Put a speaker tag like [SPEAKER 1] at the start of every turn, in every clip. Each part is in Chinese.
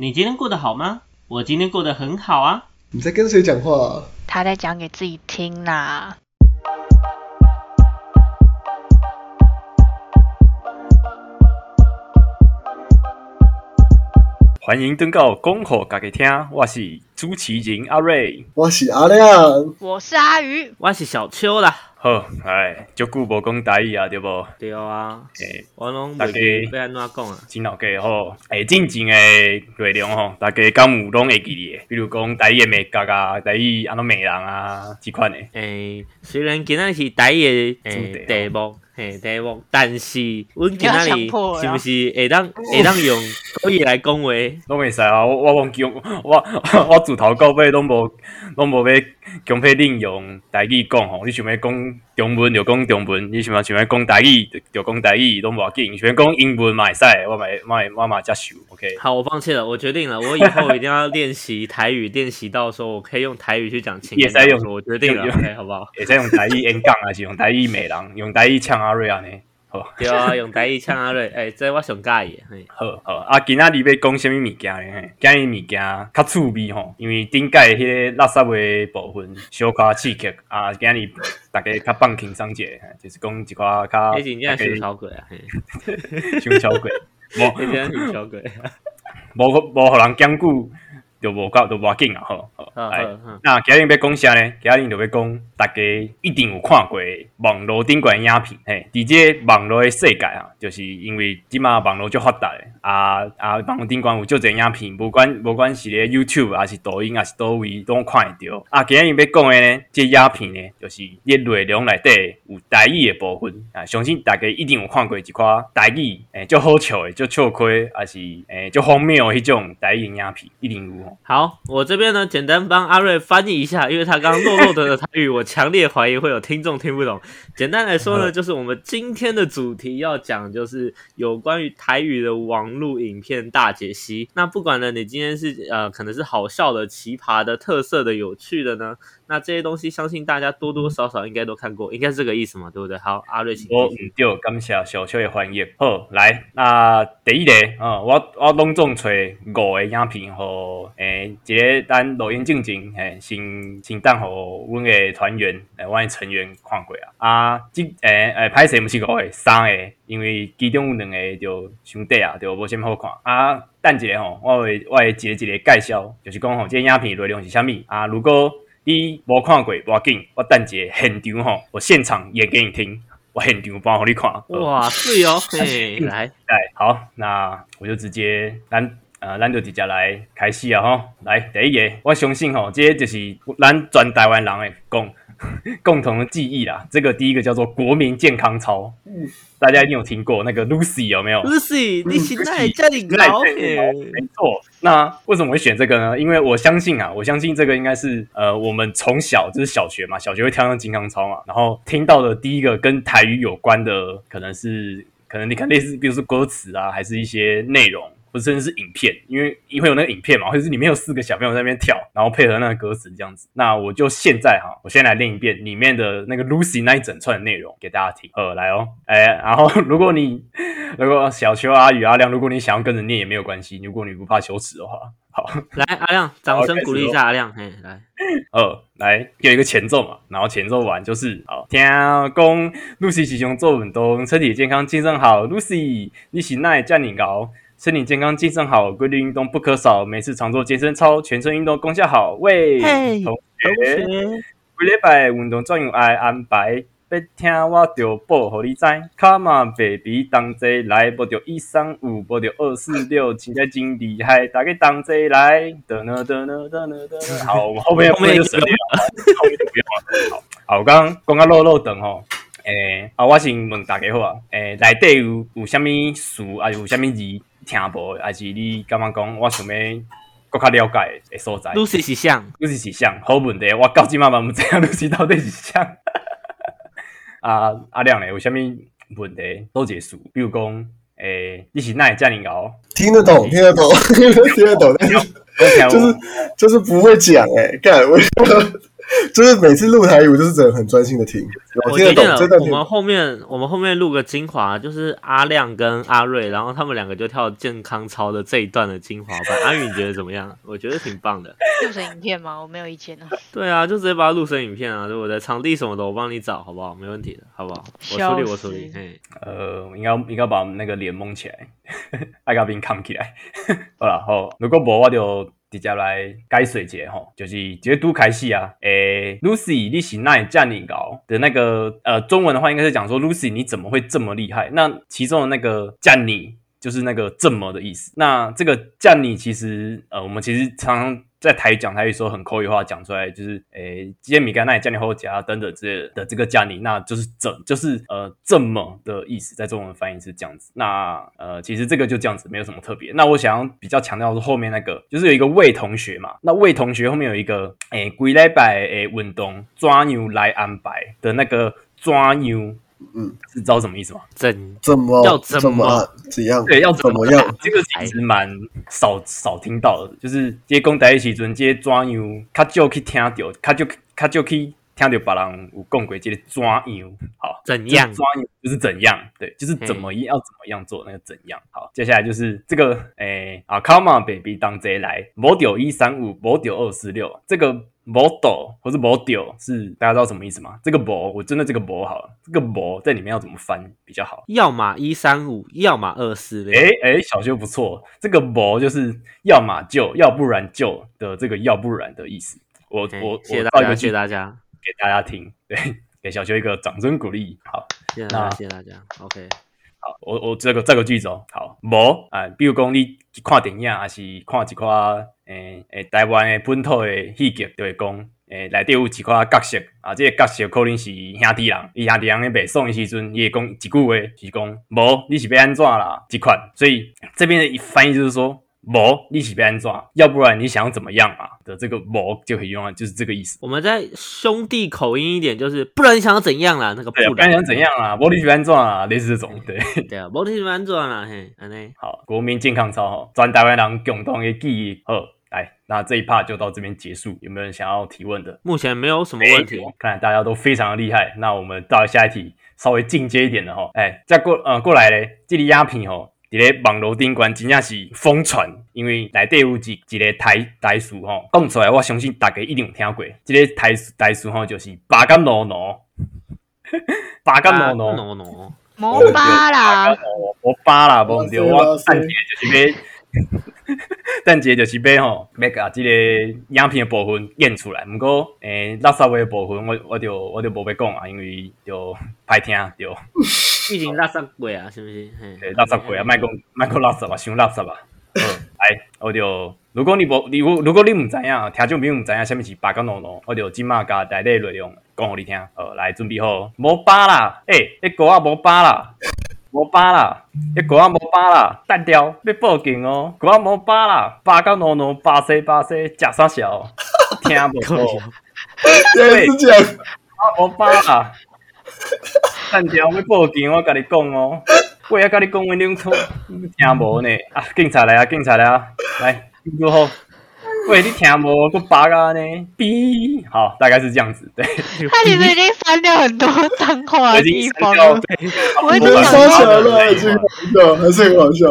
[SPEAKER 1] 你今天过得好吗？我今天过得很好啊。
[SPEAKER 2] 你在跟谁讲话、啊？
[SPEAKER 3] 他在讲给自己听啦。
[SPEAKER 4] 欢迎登到恭候家己听，我是主持人阿瑞。
[SPEAKER 2] 我是阿亮，
[SPEAKER 3] 我是阿鱼，
[SPEAKER 1] 我是小秋啦。
[SPEAKER 4] 好，哎，足久无讲台语啊，对无？
[SPEAKER 1] 对啊，
[SPEAKER 4] 诶，
[SPEAKER 1] 我拢
[SPEAKER 4] 大家
[SPEAKER 1] 要安怎讲啊。
[SPEAKER 4] 真老家吼，诶，进前诶内容吼，大家敢有拢会记诶，比如讲台语诶骂家啊，台语安怎骂人啊，即款诶。
[SPEAKER 1] 诶，虽然今仔是台语诶
[SPEAKER 4] 主题
[SPEAKER 1] 目，嘿题目，但是阮今仔日是毋是会当会当用国语来讲话？
[SPEAKER 4] 拢袂使啊！我我忘记我我我自头到尾拢无拢无要强迫恁用台语讲吼，你想要讲中文就讲中文，你想要想要讲台语就就讲台语，拢无要紧。想要讲英文嘛会使，我嘛我嘛我嘛接受，OK。
[SPEAKER 1] 好，我放弃了，我决定了，我以后一定要练习台语，练习到说我可以用台语去讲情
[SPEAKER 4] 也。使用
[SPEAKER 1] 我决定了，OK，好不好？
[SPEAKER 4] 也使用台语演讲，还是用台语骂人，用台语呛阿瑞安尼。好，
[SPEAKER 1] 对啊，用台语唱阿瑞，诶，这我上介意的。嘿
[SPEAKER 4] 好，好。啊，今仔日要讲啥物物件咧？嘿，今日物件较趣味吼，因为顶届迄个垃圾诶部分小可刺激啊，今日大家较放轻松者，嘿就是讲一寡较
[SPEAKER 1] 迄真正是超鬼啊，嘿，
[SPEAKER 4] 伤超过，无
[SPEAKER 1] 迄真正是超过。
[SPEAKER 4] 无无互人兼顾，就无够就无要紧啊！好，好，
[SPEAKER 1] 好
[SPEAKER 4] 来
[SPEAKER 1] 好好，
[SPEAKER 4] 那今日要讲啥呢？今日就要讲，大家一定有看过网络顶悬的影片，嘿，伫这个网络的世界啊，就是因为即马网络足发达诶，啊啊，网络顶悬有足侪影片，无管无管是咧 YouTube 还是抖音还是倒位，拢看会着。啊，今日要讲诶呢，这影片呢，就是伊内容内底有台语诶部分啊，相信大家一定有看过一寡台语，诶、足好笑诶，足笑亏，还是诶足荒谬的迄种台语影片，一定有吼。
[SPEAKER 1] 好，我这边呢，简单帮阿瑞翻译一下，因为他刚刚弱弱的的台语，我强烈怀疑会有听众听不懂。简单来说呢，就是我们今天的主题要讲，就是有关于台语的网络影片大解析。那不管呢，你今天是呃，可能是好笑的、奇葩的、特色的、有趣的呢，那这些东西相信大家多多少少应该都看过，应该是这个意思嘛，对不对？好，阿瑞请
[SPEAKER 4] 我
[SPEAKER 1] 继续。
[SPEAKER 4] 毋对，感谢小秋的翻译。好，来，那第一个，嗯，我我拢总找五个影片，互诶一个咱录音进前，嘿，先先等互阮的团员，诶，阮的成员看过啊。啊，即诶诶，歹势毋是五个，三个，因为其中有两个就伤短啊，就无啥物好看啊。等一下吼，我会我会一个一个介绍，就是讲吼，这个影片内容是啥物啊？如果你无看过，无要紧，我等一下现场吼，我现场演给你听。我现场帮互你看。
[SPEAKER 1] 哇，是哦，嘿，来，
[SPEAKER 4] 来，好，那我就直接咱呃，咱就直接来开始啊吼。来，第一个，我相信吼，这个就是咱全台湾人的共 共同的记忆啦。这个第一个叫做国民健康操，
[SPEAKER 2] 嗯
[SPEAKER 4] 大家一定有听过那个 Lucy 有没有
[SPEAKER 1] ？Lucy，你现在家里
[SPEAKER 4] 赖
[SPEAKER 1] 搞
[SPEAKER 4] 这个没错。那为什么会选这个呢？因为我相信啊，我相信这个应该是呃，我们从小就是小学嘛，小学会跳上健康操嘛，然后听到的第一个跟台语有关的，可能是可能你看类似，比如说歌词啊，还是一些内容。或者甚至是影片，因为因为有那个影片嘛，或者是里面有四个小朋友在那边跳，然后配合那个歌词这样子。那我就现在哈，我先来练一遍里面的那个 Lucy 那一整串的内容给大家听。呃，来哦，哎，然后如果你如果小秋阿宇阿亮，如果你想要跟着念也没有关系，如果你不怕羞耻的话，好，
[SPEAKER 1] 来，阿亮，掌声鼓励一下阿亮，嘿，来。
[SPEAKER 4] 呃，来有一个前奏嘛，然后前奏完就是好，天公 Lucy 喜熊做运动，身体健康，精神好。Lucy，你醒来叫你熬，身体健康，精神好，规律运动不可少，每次常做健身操，全身运动功效好。喂，
[SPEAKER 1] 嘿
[SPEAKER 4] 同
[SPEAKER 1] 同
[SPEAKER 4] 学，
[SPEAKER 1] 学，
[SPEAKER 4] 每礼拜运动怎样爱安排？要听我就报，互你知。Come on baby，当这来，无着一三五，无着二四六，现在真厉害，大家当这来。得呢得呢得呢得呢。好，我们后面后面就省略了，后面就不用了。好，好，我刚刚讲到漏漏等吼。诶、啊，我先问大家好啊，诶、内底有有啥物词，啊有啥物字听无，还是你感觉讲我想要更较了解的所在
[SPEAKER 1] ？Lucy 是啥
[SPEAKER 4] ，Lucy 是啥？好问题，我到即嘛嘛毋知影 Lucy 到底是啥。啊，阿亮咧，有啥物问题都结束？比如讲，诶、你是哪会遮尔敖？
[SPEAKER 2] 听得懂，听得懂，听得懂，就是就是不会讲哎、干我 就是每次录台语，我就是真的很专心的听，我听得懂，
[SPEAKER 1] 我。我们后面我们后面录个精华，就是阿亮跟阿瑞，然后他们两个就跳健康操的这一段的精华版。阿宇你觉得怎么样？我觉得挺棒的。
[SPEAKER 3] 录成影片吗？我没有意见啊。
[SPEAKER 1] 对啊，就直接把它录成影片啊，对不对？场地什么的我帮你找，好不好？没问题的，好不好？我处理，我处理。嘿，
[SPEAKER 4] 呃，应该应该把那个脸蒙起来，爱甲边扛起来。好啦，好，如果无我就接下来该谁接吼，就是直接拄开始啊。诶、l u c y 你是哪里这么高的那个呃，中文的话应该是讲说 Lucy 你怎么会这么厉害？那其中的那个站你就是那个这么的意思。那这个站你其实呃，我们其实常常在台语讲台语说很口语化讲出来，就是诶，今天米干那加尼后加等等之类的这个加尼，那就是怎就是呃这么的意思，在中文翻译是这样子。那呃其实这个就这样子，没有什么特别。那我想要比较强调的是后面那个，就是有一个魏同学嘛，那魏同学后面有一个诶规礼拜诶运动怎样来安排的那个怎样，
[SPEAKER 2] 嗯，
[SPEAKER 4] 是知道什么意思吗？
[SPEAKER 1] 怎
[SPEAKER 2] 怎么
[SPEAKER 1] 要怎么
[SPEAKER 2] 么怎样？
[SPEAKER 4] 对，要
[SPEAKER 2] 怎么样？
[SPEAKER 4] 这个其实蛮少少听到的，就是这些讲台语时阵，这些怎样较少去听到，较少较少去听到别人有讲过这个怎样，好，
[SPEAKER 1] 怎样
[SPEAKER 4] 这怎样就是怎样，对，就是怎么要怎么样做那个怎样。好，接下来就是这个诶啊，Come on baby，当贼来，model 一三五，model 二四六，这个 model 或是 model 是大家知道什么意思吗？这个 mod 我真的这个 mod 好了，这个 mod 在里面要怎么翻比较好？
[SPEAKER 1] 要么一三五，要么二四六。
[SPEAKER 4] 哎哎，小修不错，这个“不”就是要么就，要不然就的这个“要不然”的意思。我
[SPEAKER 1] 嘿
[SPEAKER 4] 我
[SPEAKER 1] 谢谢
[SPEAKER 4] 一个句
[SPEAKER 1] 谢谢大家，
[SPEAKER 4] 给大家听，对，给小邱一个掌声鼓励。好，
[SPEAKER 1] 谢谢大家，谢谢大家。OK，
[SPEAKER 4] 好，我我这个这个句子哦，好，无啊，比如讲你去看电影，还是看一寡诶诶台湾诶本土诶戏剧，就会讲诶内底有一寡角色啊，这个角色可能是兄弟人，伊兄弟人咧袂爽的时阵，伊会讲一句话，就是讲无你是要安怎啦，这款，所以这边的翻译就是说。无，你是要安怎？要不然你想要怎么样啊？的这个“无”就可以用啊，就是这个意思。
[SPEAKER 1] 我们在兄弟口音一点，就是不然你想要怎样啦？那个不
[SPEAKER 4] 然啊，不然想怎样啊？无你是要安怎啊？类似这种，对。
[SPEAKER 1] 对啊，无听安怎啦？嘿，安尼。
[SPEAKER 4] 好，国民健康操吼，全台湾人共同的记忆。好，来，那这一 part 就到这边结束。有没有人想要提问的？
[SPEAKER 1] 目前没有什么问题。
[SPEAKER 4] 看来大家都非常的厉害。那我们到下一题，稍微进阶一点的哈。哎，再过呃过来嘞，这里鸦片吼，伫咧网络顶关真正是疯传，因为内底有一一个台台词吼，讲出来我相信大家一定有听过。这个台台词吼就是八甘罗罗，八甘罗罗。
[SPEAKER 1] no no，
[SPEAKER 3] 摩巴啦，
[SPEAKER 4] 我巴啦，无毋对，我蛋姐就是要，蛋姐就是要吼，要甲即个影片的部分演出来。毋过，诶、垃圾话的部分，我我就我就无要讲啊，因为就歹听，对，
[SPEAKER 1] 已经垃圾过啊，是不是？嘿
[SPEAKER 4] 对，垃圾鬼啊，莫讲莫讲垃圾啊，伤垃圾啊。好，来，我就如果你无，如果如果你毋知影，听众朋友毋知影，啥物是八角诺诺，我就即马甲内底内容讲互你听。好，来准备好，无巴啦，诶、欸，迄歌啊无巴啦。无巴啦，迄歌啊无巴啦，单调要报警哦！歌啊无巴啦，八角诺诺，巴西巴西，食啥小？听无
[SPEAKER 1] 靠
[SPEAKER 4] 到，
[SPEAKER 1] 腰
[SPEAKER 2] 原来是这样，
[SPEAKER 4] 啊无巴啦，单调要报警，我甲你讲哦。我还甲你讲，阮两错，你听无呢？啊，警察来啊，警察来啊，来，如好。喂，你听无？个八个呢？哔，好，大概是这样子，对。
[SPEAKER 3] 他其实已经删掉很多脏话地方了，
[SPEAKER 4] 对，
[SPEAKER 3] 我已经想
[SPEAKER 2] 我们烧起来
[SPEAKER 3] 说
[SPEAKER 2] 了，已经笑，还是很好笑。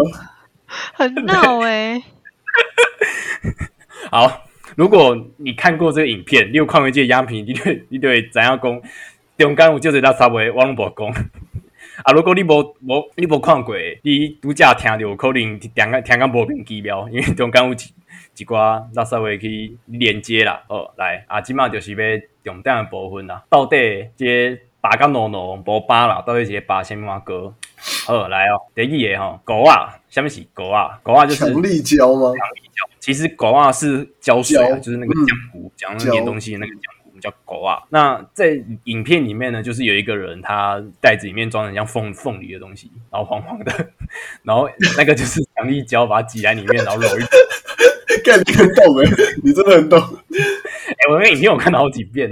[SPEAKER 3] 很闹哎、
[SPEAKER 4] 好，如果你看过这个影片，你有看过这个影片，你就会你就会知影讲，中间有就是垃圾话，我拢无讲。啊，如果你无无你无看过，你拄则听着，可能听个听个无明机妙，因为 中间有一一寡垃圾话去连接啦。哦，来啊，即马就是要重点的部分啦。到底这个八甲诺诺无八啦，到底是八什么歌？好，来哦，第一个吼，狗啊，什么是狗啊？狗啊就是
[SPEAKER 2] 强力胶吗？
[SPEAKER 4] 其实狗啊是胶水啊，就是那个浆糊，讲那些东西的那个浆们叫狗啊。那在影片里面呢，就是有一个人，他袋子里面装的像凤凤梨的东西，然后黄黄的，然后那个就是强力胶，把它挤在里面，然后揉一。
[SPEAKER 2] 干你很懂哎，你真的很懂。
[SPEAKER 4] 哎、我那个影片我看了好几遍。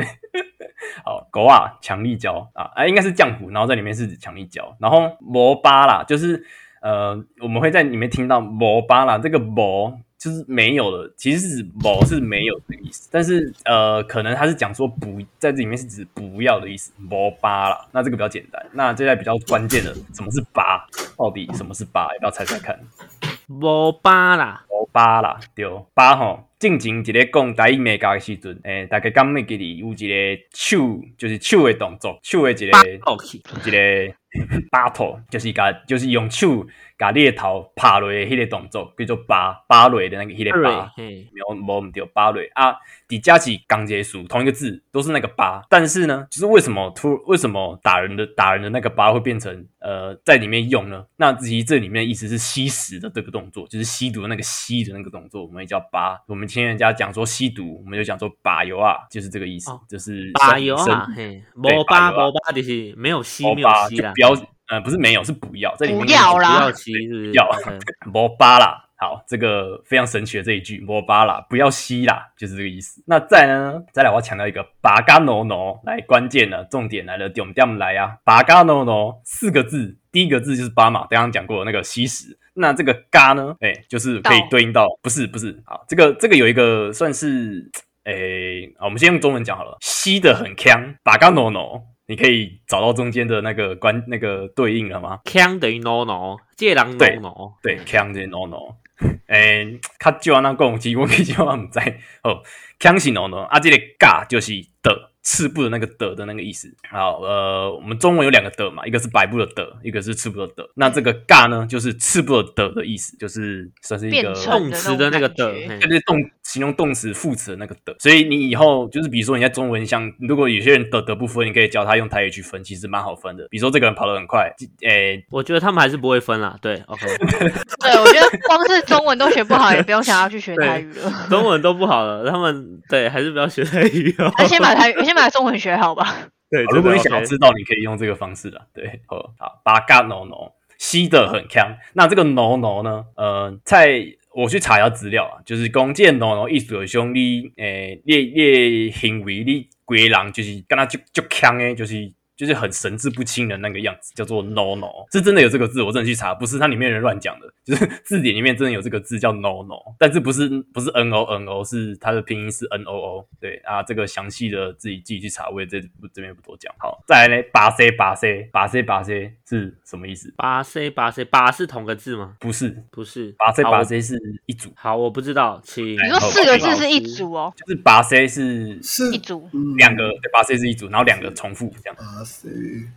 [SPEAKER 4] 好，狗啊，强力胶啊，啊，应该是浆糊，然后在里面是强力胶，然后摩巴啦，就是呃，我们会在里面听到摩巴啦，这个摩就是没有了，其实是某是没有的意思，但是呃，可能他是讲说不在这里面是指不要的意思，某八啦。那这个比较简单，那接下来比较关键的，什么是八？到底什么是八？要不要猜猜看？
[SPEAKER 1] 某八啦，
[SPEAKER 4] 某八啦，丢，八吼。进前一个讲台语美甲的时阵，诶、大家敢会记哩有一个手，就是手的动作，手的一个一个 巴头，就是甲就是用手甲你的头拍落的迄个动作，叫做巴巴落的那个迄个巴。
[SPEAKER 1] 嘿，
[SPEAKER 4] 没有无唔对，巴瑞啊，底加起刚结束，同一个字都是那个巴，但是呢，就是为什么突为什么打人的打人的那个巴会变成呃在里面用呢？那其实这里面的意思是吸食的这个动作，就是吸毒的那个吸的那个动作，我们也叫巴。我们听人家讲说吸毒，我们就讲说把油啊，就是这个意思，
[SPEAKER 1] 哦
[SPEAKER 4] 就是
[SPEAKER 1] 把油
[SPEAKER 4] 生
[SPEAKER 1] 啊，嘿，无巴
[SPEAKER 4] 巴油啊
[SPEAKER 1] 无巴就是没有吸没有吸啦，
[SPEAKER 4] 就不要呃不是没有是不要，在里面
[SPEAKER 3] 不要啦
[SPEAKER 1] 不要吸是不是？
[SPEAKER 4] 要摩巴 啦。好，这个非常神奇的这一句摩巴啦，不要吸啦，就是这个意思。那再呢，再来我要强调一个巴嘎诺诺，来关键呢，重点来了，点点来啊，巴嘎诺诺四个字，第一个字就是巴嘛，刚刚讲过的那个吸食。那这个嘎呢，哎、就是可以
[SPEAKER 3] 到
[SPEAKER 4] 对应到，不是不是，好，这个这个有一个算是，诶、好，我们先用中文讲好了，吸的很强，巴嘎诺诺，你可以找到中间的那个关那个对应了吗？
[SPEAKER 1] 腔等于 no no，这个人 no
[SPEAKER 4] 对
[SPEAKER 1] no，
[SPEAKER 4] 对，强这 no no，诶，较少安那讲，其实我其实我唔知。哦，强是 no no，啊，这个教就是，赤部的那个的的那个意思。好，呃，我们中文有两个的嘛，一个是百部的的，一个是赤部的的。那这个嘎呢，就是赤部的的的意思，就是算是一个
[SPEAKER 3] 变成
[SPEAKER 1] 动词的那个的，
[SPEAKER 3] 的那种感觉
[SPEAKER 1] 嘿
[SPEAKER 4] 对对，动形容动词副词的那个的，所以你以后就是比如说你在中文像如果有些人的的不分，你可以教他用台语去分，其实蛮好分的。比如说这个人跑得很快，诶、
[SPEAKER 1] 我觉得他们还是不会分啦。对，OK，
[SPEAKER 3] 对，我觉得光是中文都学不好，也不用想要去学台语了。
[SPEAKER 1] 中文都不好了，他们对还是不要学台语哦。
[SPEAKER 3] 那先把台语，先把中文学好吧。
[SPEAKER 1] 对，
[SPEAKER 4] 如果你想要知道，你可以用这个方式的。对，好，好，八嘎 no no 吸的很强。那这个 no no 呢？呃，在我去查一下资料啊，就是弓箭 no no 意思就是兄弟，诶，列列行为你鬼人就是跟他就就强诶，就是。就是很神志不清的那个样子，叫做 no no，是真的有这个字，我真的去查，不是它里面人乱讲的，就是 字典里面真的有这个字叫 no no，但是不是不是 n o n o，是它的拼音是 n o o，对啊，这个详细的自己自己去查，我也这这边不多讲。好，再来呢，巴 C 巴 C 巴 C 巴 C 是什么意思？
[SPEAKER 1] 八 C 八 C 八是同个字吗？
[SPEAKER 4] 不是，
[SPEAKER 1] 不是，
[SPEAKER 4] 巴 C
[SPEAKER 1] 好
[SPEAKER 4] 巴 C 是一组，
[SPEAKER 1] 好，我不知道，请
[SPEAKER 3] 你说四个字是一组哦，
[SPEAKER 4] 就是巴 C 是
[SPEAKER 2] 是
[SPEAKER 3] 一组。
[SPEAKER 2] 嗯
[SPEAKER 4] 两个，对，巴 C 是一组，然后两个重复这样。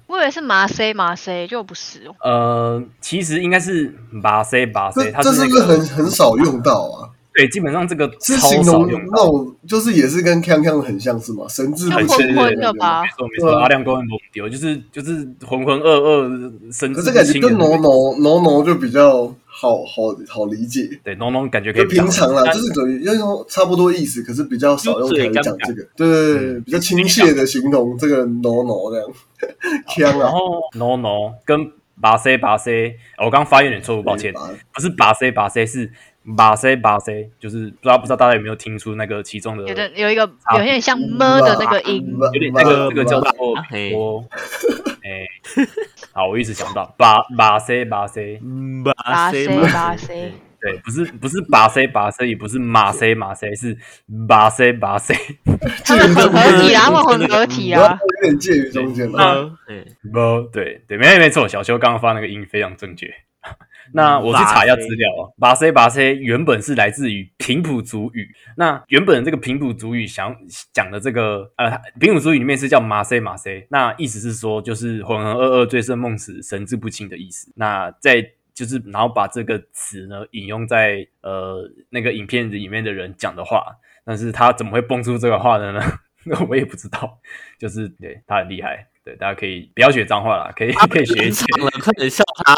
[SPEAKER 3] 我以为是麻塞麻塞就不是哦。
[SPEAKER 4] 呃，其实应该是巴 C 巴 C，
[SPEAKER 2] 这
[SPEAKER 4] 它那
[SPEAKER 2] 这是不是很很少用到啊？
[SPEAKER 4] 对，基本上这个
[SPEAKER 2] 是
[SPEAKER 4] 超
[SPEAKER 2] 形容。那种，就是也是跟康康很像是吗？神志不
[SPEAKER 3] 就
[SPEAKER 2] 清
[SPEAKER 3] 昏昏的吧
[SPEAKER 4] 没错没错，
[SPEAKER 2] 对啊
[SPEAKER 4] 阿亮公很不丢，就是就是浑浑噩噩、神志
[SPEAKER 2] 可是感觉跟
[SPEAKER 4] 不清的那
[SPEAKER 2] no。no no no 就比较好好好理解。
[SPEAKER 4] 对，浓浓感觉可以
[SPEAKER 2] 平常啦，就是等于要用差不多意思，可是比较少用台语讲这个，对对对，
[SPEAKER 4] 嗯
[SPEAKER 2] 比较亲切的形容这个 no no 这样，腔啊，
[SPEAKER 4] 然后 no no 跟巴 C 巴 C，我刚刚发音有点错误，抱歉，不是巴 C 巴 C 是巴 C 马 C，就是不知道不知道大家有没有听出那个其中的
[SPEAKER 3] 有的有一个
[SPEAKER 4] 差
[SPEAKER 3] 有点像么的那个音，
[SPEAKER 4] 有点那个那个叫做
[SPEAKER 1] 嘿
[SPEAKER 4] 我哎，好，我一直想不到巴巴 C 巴 C，
[SPEAKER 1] 八
[SPEAKER 3] 八
[SPEAKER 1] C
[SPEAKER 3] 八 C，
[SPEAKER 4] 对，不是不是巴 C 巴 C，也不是马 C 马 C，是巴 C 巴 C。
[SPEAKER 3] 他们混合体啊，他们混合体啊。
[SPEAKER 2] 有点介于中间了。
[SPEAKER 1] 呃，嘿
[SPEAKER 4] 不，对对，没没错，小邱刚刚发那个音非常正确。那我去查一下资料哦，巴塞巴塞原本是来自于平埔族语。那原本这个平埔族语想讲的这个呃，平埔族语里面是叫马塞马塞那意思是说就是浑浑噩噩、醉生梦死、神志不清的意思。那在就是然后把这个词呢引用在呃那个影片里面的人讲的话，但是他怎么会蹦出这个话的呢？那 我也不知道，就是对他很厉害，对大家可以不要学脏话啦，可以可以学一些。
[SPEAKER 1] 快点笑他。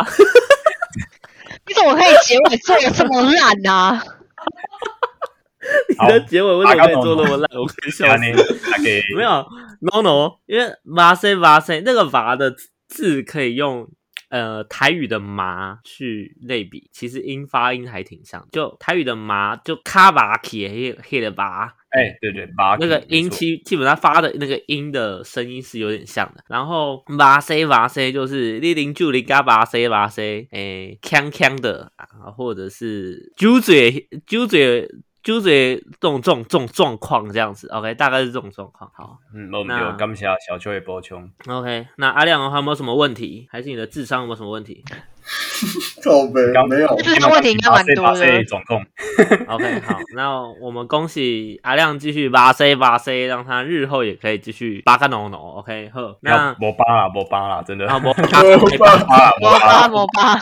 [SPEAKER 3] 你怎么可以结尾做的这么烂啊呢？
[SPEAKER 1] 你的结尾为什么可以做那么烂？我可以笑
[SPEAKER 4] 下
[SPEAKER 1] 死。没有 no no，因为麻塞麻塞那个麻的字可以用呃台语的麻去类比，其实音发音还挺像。就台语的麻就卡巴起黑黑的麻，
[SPEAKER 4] 哎，对对，巴
[SPEAKER 1] 那个音基基本上发的那个音的声音是有点像的。然后哇塞哇塞就是你零九零嘎哇塞哇塞，哎，锵锵的啊，或者是揪嘴揪嘴。就是这种这种这种状况这样子，OK，大概是这种状况。好，
[SPEAKER 4] 嗯，我们就感谢小邱的补充。
[SPEAKER 1] OK，那阿亮的话有没有什么问题？还是你的智商有没有什么问题？
[SPEAKER 2] 靠背没有，
[SPEAKER 3] 智商问题应该蛮多的。
[SPEAKER 4] 总共
[SPEAKER 1] OK，好，那我们恭喜阿亮继续八 C 八 C，让他日后也可以继续八个浓浓。OK，呵，那
[SPEAKER 4] 我八啦，我八啦，真的，
[SPEAKER 1] 莫拔，
[SPEAKER 2] 莫
[SPEAKER 3] 拔，莫拔，莫拔。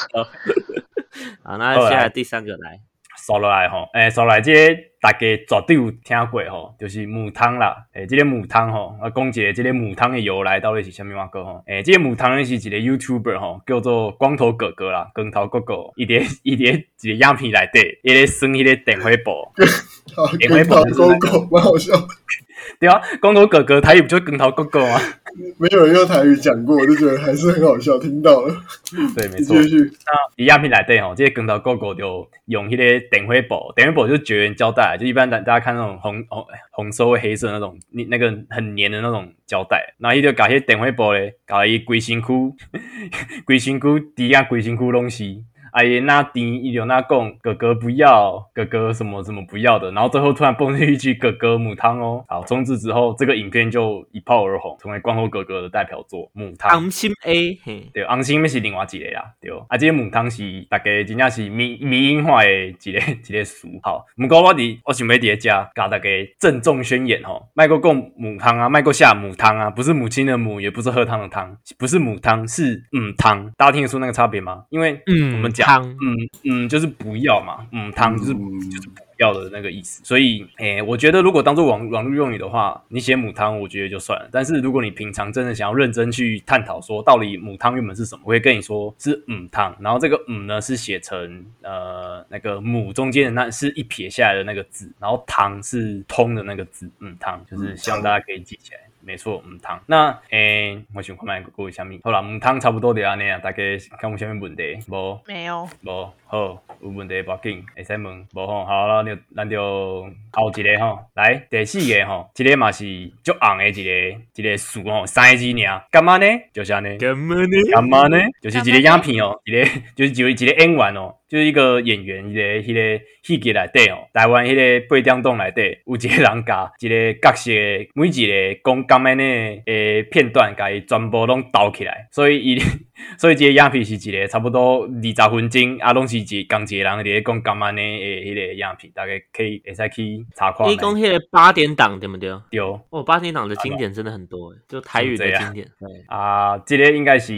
[SPEAKER 1] 好，那接下来第三个来。
[SPEAKER 4] 扫落来吼，诶，说来这大家绝对有听过吼，就是母汤啦。诶，这个母汤吼，啊讲一个这个母汤的由来到底是虾米话个吼？诶，这个母汤是一个 YouTuber 吼，叫做光头哥哥啦，光头哥哥，伊伫 伊伫一个样片内底，伊咧生迄个电火布，
[SPEAKER 2] 电火布哥哥，蛮好笑。
[SPEAKER 4] 对啊，光头哥哥台语不就光头哥哥吗？
[SPEAKER 2] 没有人用台语讲过，我就觉得还是很好笑，听到了。
[SPEAKER 4] 对，没错。那亚片来对吼，这些光头哥哥就用迄个电灰布，电灰布就是绝缘胶带，就一般大大家看那种红红红色或黑色那种，你那个很黏的那种胶带，然后伊就搞些电灰布咧，搞伊龟身躯，龟身躯底下龟身躯东西。阿爷那低一流那讲哥哥不要哥哥什么什么不要的，然后最后突然蹦出一句哥哥母汤哦，好从此之后这个影片就一炮而红，成为光头哥哥的代表作母汤。
[SPEAKER 1] 昂心 A，
[SPEAKER 4] 对，昂心是另外一个啦，对，啊，这个母汤是大概真正是民民营化的一个 一个俗。好，不过我伫我想要伫家教大家郑重宣言吼，卖过贡母汤啊，卖过下母汤啊，不是母亲的母，也不是喝汤的汤，不是母汤，是母汤，大家听得出那个差别吗？因为嗯，我们。
[SPEAKER 1] 汤，
[SPEAKER 4] 嗯嗯，就是不要嘛，嗯，汤就是就是不要的那个意思。所以，诶，我觉得如果当做网网络用语的话，你写母汤，我觉得就算了。但是如果你平常真的想要认真去探讨说到底母汤原本是什么，我会跟你说是母汤。然后这个母呢是写成呃那个母中间的那是一撇下来的那个字，然后汤是通的那个字，嗯汤就是希望大家可以记起来。没错，母汤。那诶，我想看卖各位虾米？好啦，母汤差不多就安尼啊。大家看有虾米问题？无？
[SPEAKER 3] 没有。
[SPEAKER 4] 无？好，有问题要紧，会使问。无吼，好了，就咱就后一个吼，来第四个吼，这个嘛是足红的一个一个树吼，三个字尔，干嘛呢？就是安尼。
[SPEAKER 1] 干嘛呢？
[SPEAKER 4] 干嘛呢？就是一个影片哦，一个 就是就一个演员哦。就是一个演员，一个迄个戏剧内底哦，台湾迄个八点档内底有一个人甲 一个角色每一个讲感恩的诶片段，甲伊全部拢导起来，所以伊 所以这个影片是一个差不多二十分钟，啊，拢是一讲一个人伫咧讲感恩的诶迄个影片，大家可以会使去查看。
[SPEAKER 1] 你讲迄个八点档对不对？
[SPEAKER 4] 对。
[SPEAKER 1] 哦，八点档的经典真的很多，就台语的经典。对
[SPEAKER 4] 啊，这个应该是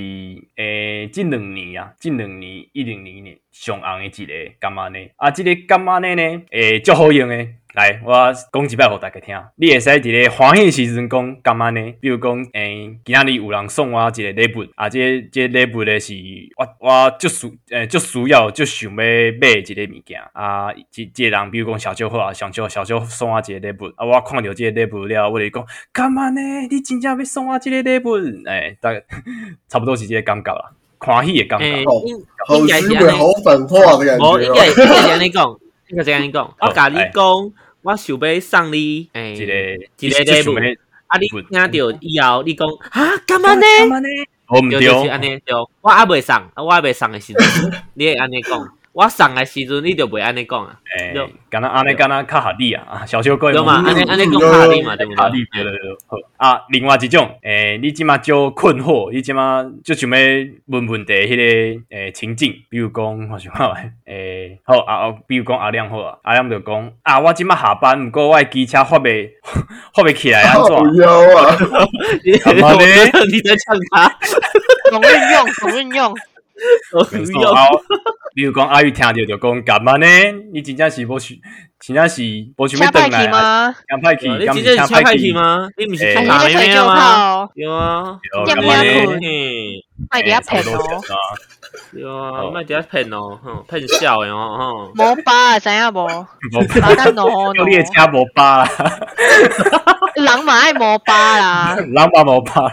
[SPEAKER 4] 诶近两年啊，近两年一零年年。上红的一个干嘛呢？啊，这个干嘛呢？呢，诶，足好用的。来，我讲一摆互大家听。你会使伫个欢喜时阵讲干嘛呢？比如讲，诶，今仔日有人送我一个礼物，啊，这这礼物咧是我我足需诶足需要足想要买一个物件啊。这个人比如讲小秋好啊，小秋小秋送我一个礼物啊，我看到这个礼物了，我就讲干嘛呢？你真正要送我这个礼物？诶，大概 差不多是这个感觉啦。欢喜的感觉，
[SPEAKER 2] 好虚伪、好反话的感觉。
[SPEAKER 1] 我应该应该这样你讲，应该这样讲。我甲你讲，我想要送你诶一个一个礼物。啊，你听到以后，你讲啊，干嘛呢？
[SPEAKER 4] 我唔对，
[SPEAKER 1] 就是安尼对。我还未送，我还未送的时阵，你会安尼讲。我送诶时阵，你就袂安尼讲啊？
[SPEAKER 4] 诶，敢若安尼，敢若较合理啊！啊，小小贵
[SPEAKER 1] 嘛，安尼安尼讲合理嘛，对不对？
[SPEAKER 4] 合理对对对。好啊，另外一种，诶，你即马就困惑，你即马就想要问问题，迄个诶情境，比如讲，我想看，诶，好啊，比如讲阿亮好啊，阿亮就讲啊，我即马下班，毋过我机车发袂 发袂起来安怎？
[SPEAKER 2] 不要啊！
[SPEAKER 4] 干嘛呢？
[SPEAKER 1] 你在唱他？
[SPEAKER 3] 怎么运用？怎么运用？
[SPEAKER 4] 不要。比如讲，阿玉听到就讲干嘛呢？你真正是无去，真正是无去要等来派去，
[SPEAKER 1] 你真正是强派去吗？你不是
[SPEAKER 3] 强派去吗？
[SPEAKER 1] 有啊，
[SPEAKER 3] 有
[SPEAKER 4] 干嘛呢？
[SPEAKER 3] 卖点骗哦，
[SPEAKER 1] 有啊，卖点骗哦，哼，骗笑的哦，
[SPEAKER 3] 哈。无巴知影无？
[SPEAKER 4] 无巴，有列 车无疤啦。
[SPEAKER 3] 人嘛爱无巴啦，
[SPEAKER 4] 人嘛无巴。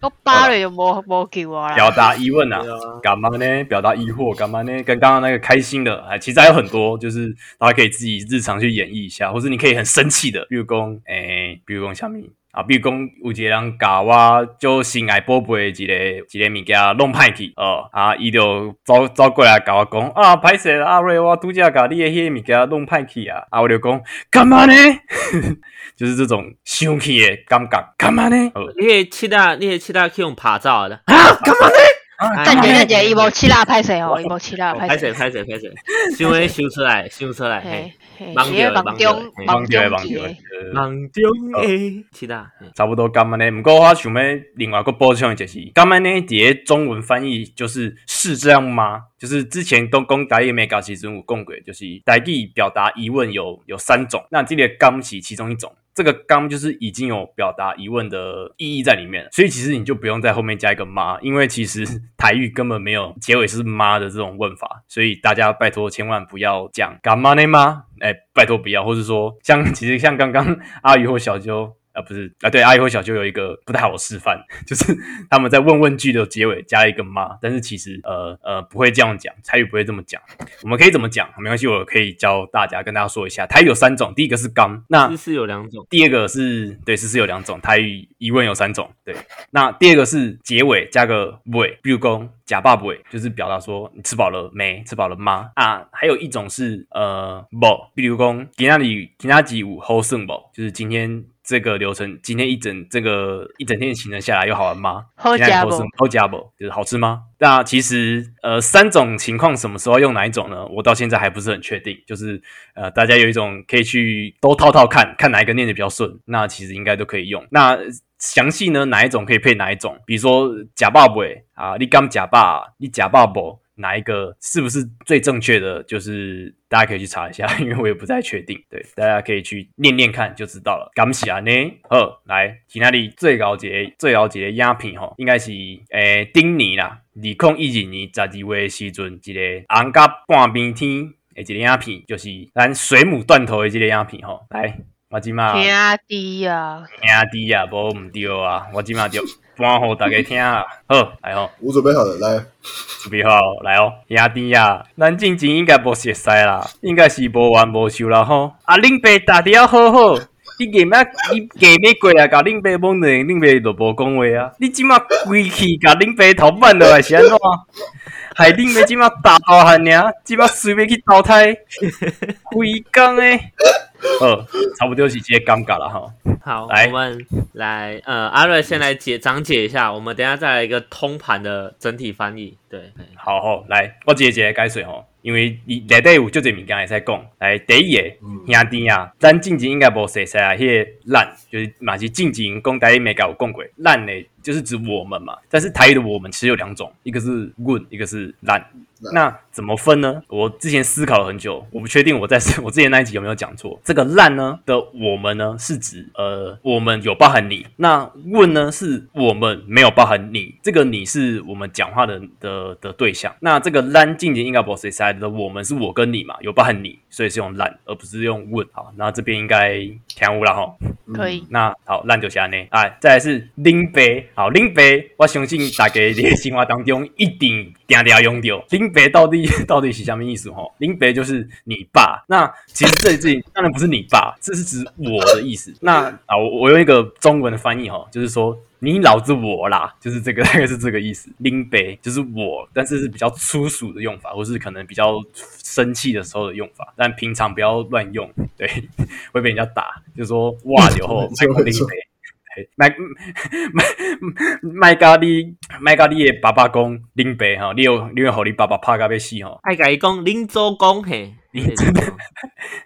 [SPEAKER 3] 我扒了就没没叫我
[SPEAKER 4] 表。达疑问啊干嘛呢？表达疑惑，干嘛呢？跟刚刚那个开心的，哎，其实还有很多，就是大家可以自己日常去演绎一下，或者你可以很生气的，比如讲，诶、比如讲什么啊？比如讲有一个人甲我就心爱宝贝的一个一个物件弄歹去哦，啊，伊就走走过来甲我讲啊，歹势啊，阿瑞，我拄则甲你的迄个物件弄歹去啊，啊，我就讲干嘛呢？就是这种生气诶感觉，干嘛呢？哦
[SPEAKER 1] 你诶七大，你诶七大去用拍照的，
[SPEAKER 4] 啊，干嘛呢？
[SPEAKER 3] 站姐站姐，伊无气啦歹势哦，伊无气啦
[SPEAKER 1] 拍
[SPEAKER 3] 拍谁。
[SPEAKER 1] 谁拍谁拍谁，想诶想出来，想出来，嘿
[SPEAKER 3] 嘿，嘿，
[SPEAKER 1] 忙着
[SPEAKER 3] 是个
[SPEAKER 1] 忙着
[SPEAKER 3] 中
[SPEAKER 1] 嘿
[SPEAKER 3] 忙
[SPEAKER 4] 忘掉
[SPEAKER 3] 中记的。
[SPEAKER 4] 忘掉呃
[SPEAKER 1] 梦中诶，七大，嘿
[SPEAKER 4] 差不多咁安呢。不过我想要另外一个补充的就是，咁安呢，伫个中文翻译就是是这样吗？就是之前都讲台语没搞其中有讲过，就是台语表达疑问有有三种，那这个刚是其中一种。这个刚就是已经有表达疑问的意义在里面了，所以其实你就不用在后面加一个妈，因为其实台语根本没有结尾是妈的这种问法，所以大家拜托千万不要讲干嘛呢吗？哎，拜托不要，或者说像其实像刚刚阿宇或小啾。啊，不是啊，对，阿姨或小舅有一个不太好的示范，就是他们在问问句的结尾加了一个妈，但是其实呃呃不会这样讲，台语不会这么讲，我们可以怎么讲？没关系，我可以教大家跟大家说一下，台语有三种，第一个是刚，那
[SPEAKER 1] 诗诗有两种，
[SPEAKER 4] 第二个是对，诗诗有两种，台语疑问有三种，对。那第二个是结尾加个尾，比如讲假爸尾，就是表达说你吃饱了没？吃饱了吗？啊，还有一种是呃不，比如讲今天里今天几五后剩不，就是今天。这个流程，今天一整这个一整天的行程下来，有好玩吗？
[SPEAKER 3] 好
[SPEAKER 4] 今天
[SPEAKER 3] 加不？
[SPEAKER 4] 好加不？就是好吃吗？那其实呃三种情况什么时候用哪一种呢？我到现在还不是很确定。就是呃大家有一种可以去都套套看看哪一个念的比较顺，那其实应该都可以用。那详细呢哪一种可以配哪一种？比如说假爸尾啊，你刚假爸，你假爸不？哪一个是不是最正确的？就是大家可以去查一下，因为我也不太确定。对，大家可以去念念看就知道了。感谢呢，好，来，其那里最高级最高级的影片吼，应该是诶顶年啦，二零一二年十二月的时阵，一个红甲半边天的一个影片，就是咱水母断头的这个影片吼。来，我即马。
[SPEAKER 3] 兄弟啊，
[SPEAKER 4] 兄弟啊，无毋对啊，我即嘛就搬互大家听啊。好，来哦，
[SPEAKER 2] 我准备好了，来，
[SPEAKER 4] 准备好来哦，兄弟啊，咱进前应该无熟悉啦，应该是无完无休啦吼。啊，恁爸打的要好好，你硬要你硬要过来甲恁爸懵呢，恁爸就无讲话啊。你即马规气甲恁爸头办落来是安怎？害恁爸即马大大汉尔，即马随便去淘汰，鬼讲诶。呃，差不多是这个感觉啦吼。
[SPEAKER 1] 好，
[SPEAKER 4] 来
[SPEAKER 1] 我们来，呃，阿瑞先来解讲解一下，我们等一下再来一个通盘的整体翻译。对，
[SPEAKER 4] 好好来，我一个一个解说吼，因为伊内底有足侪物件会使讲。来，第一个兄弟啊，咱进前应该无熟悉啊，迄个咱就是嘛是进前讲台语没有讲过，咱呢就是指我们嘛。但是台语的我们其实有两种，一个是阮，一个是咱。那怎么分呢？我之前思考了很久，我不确定我在 我之前那一集有没有讲错。这个烂呢的我们呢是指呃我们有包含你，那问呢是我们没有包含你，这个你是我们讲话的的的对象。那这个烂进前应该不是谁的我们是我跟你嘛，有包含你，所以是用烂而不是用问。好，那这边应该听有了哈。
[SPEAKER 3] 可以。
[SPEAKER 4] 那好，烂就下呢。哎，再来是林北，好林北，我相信大家在生活当中一定定定用到林北到底 到底是什么意思？吼，林北就是你爸。那其实这这 当然不是你爸，这是指我的意思。那啊，我我用一个中文的翻译哈，就是说你老子我啦，就是这个 大概是这个意思。林北就是我，但是是比较粗俗的用法，或是可能比较生气的时候的用法，但平常不要乱用，对，会被人家打。就是说哇，以后
[SPEAKER 2] 没错没错
[SPEAKER 4] 林北。麦麦麦咖喱麦咖喱的爸爸讲恁爸吼，你有你有互你爸爸拍甲要死吼，
[SPEAKER 1] 爱甲伊讲林周公嘿，
[SPEAKER 4] 林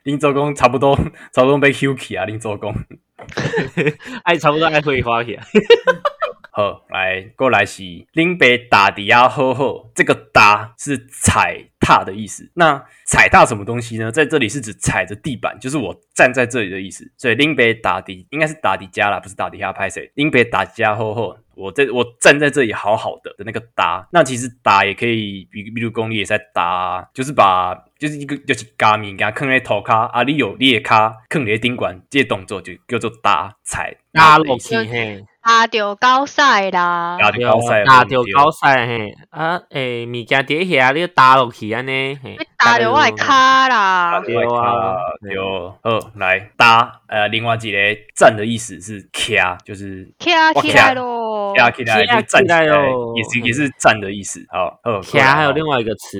[SPEAKER 4] 林周公差不多差不多被 Q 起啊，林周公。
[SPEAKER 1] 爱差不多爱会花去啊。
[SPEAKER 4] 好，来过来是恁爸打底下好好，这个打是踩踏的意思。那踩踏什么东西呢？在这里是指踩着地板，就是我站在这里的意思。所以林北打底应该是打底加啦，不是打底下拍谁？林北打加后后，我在我站在这里好好的的那个打。那其实打也可以，比比如功力也在打，就是把就是一个就是加物件放在头卡，啊，你有你的卡坑在顶管，这些动作就叫做打踩
[SPEAKER 1] 打落去嘿，
[SPEAKER 3] 打到高赛啦，
[SPEAKER 4] 打到高赛，
[SPEAKER 1] 打到高赛嘿啊诶，物件跌下你打落去安尼嘿，
[SPEAKER 3] 打到我卡啦，
[SPEAKER 4] 对啊，对，好来打呃，另外一个站的意思是卡，就是
[SPEAKER 3] 卡起来咯，
[SPEAKER 4] 卡起来就站起来，也是也是站的意思。好，
[SPEAKER 1] 卡还有另外一个词，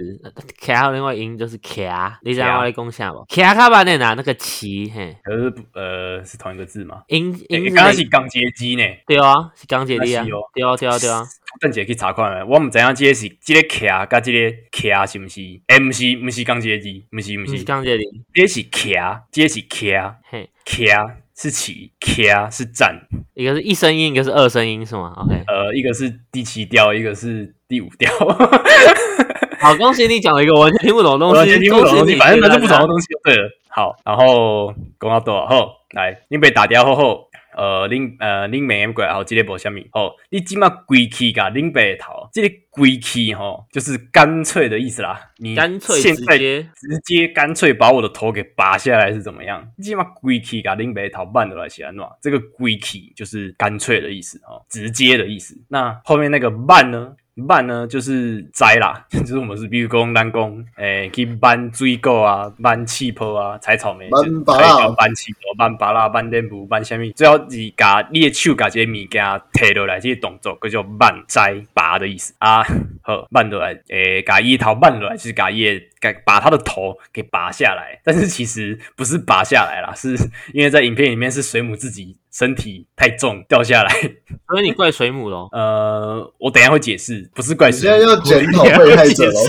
[SPEAKER 1] 卡还有另外音就是卡，你知道我在讲啥不？卡。卡巴那拿那个旗嘿，
[SPEAKER 4] 可是呃是同一个字吗？
[SPEAKER 1] 音音
[SPEAKER 4] 刚刚是钢结机呢？
[SPEAKER 1] 对啊，是钢结机啊，对啊对啊对啊。
[SPEAKER 4] 邓姐去查看没？我唔知影这是这个卡甲这个卡是不是？哎，不是不是钢结机，不是不是
[SPEAKER 1] 钢结机，
[SPEAKER 4] 这是卡，这是卡，嘿，卡是起，卡是站，
[SPEAKER 1] 一个是一声音，一个是二声音，是吗？OK，
[SPEAKER 4] 呃，一个是第七调，一个是第五调。
[SPEAKER 1] 好，恭喜你讲了一个完全听不懂的东西，
[SPEAKER 4] 完全听不懂的东西，反正反正不懂的东西就对了。好，然后讲到多少后，来，你被打掉后后。呃，恁呃，恁妹过来吼，即个无虾米吼，你即马归去甲恁爸头，即个归去吼，就是干脆的意思啦。你
[SPEAKER 1] 干脆
[SPEAKER 4] 现在
[SPEAKER 1] 直
[SPEAKER 4] 接干脆把我的头给拔下来是怎么样？即马归去甲恁爸头办的来是安怎？这个归去就是干脆的意思哦，直接的意思。那后面那个办呢？办呢就是摘啦，就是我们是比如讲南宫，诶，去搬水果啊，搬气泡啊，采草莓，
[SPEAKER 2] 搬芭拉，
[SPEAKER 4] 搬气泡，搬芭拉，搬电布，搬虾米，最后是甲你的手甲这些物件摕落来，这个动作叫做办摘拔的意思啊。好，办落来，诶，甲伊头办落来就是甲伊给把他的头给拔下来，但是其实不是拔下来啦，是因为在影片里面是水母自己。身体太重掉下来，
[SPEAKER 1] 所以你怪水母喽？
[SPEAKER 4] 呃，我等下会解释，不是怪水
[SPEAKER 2] 母。现在要检讨被害者喽。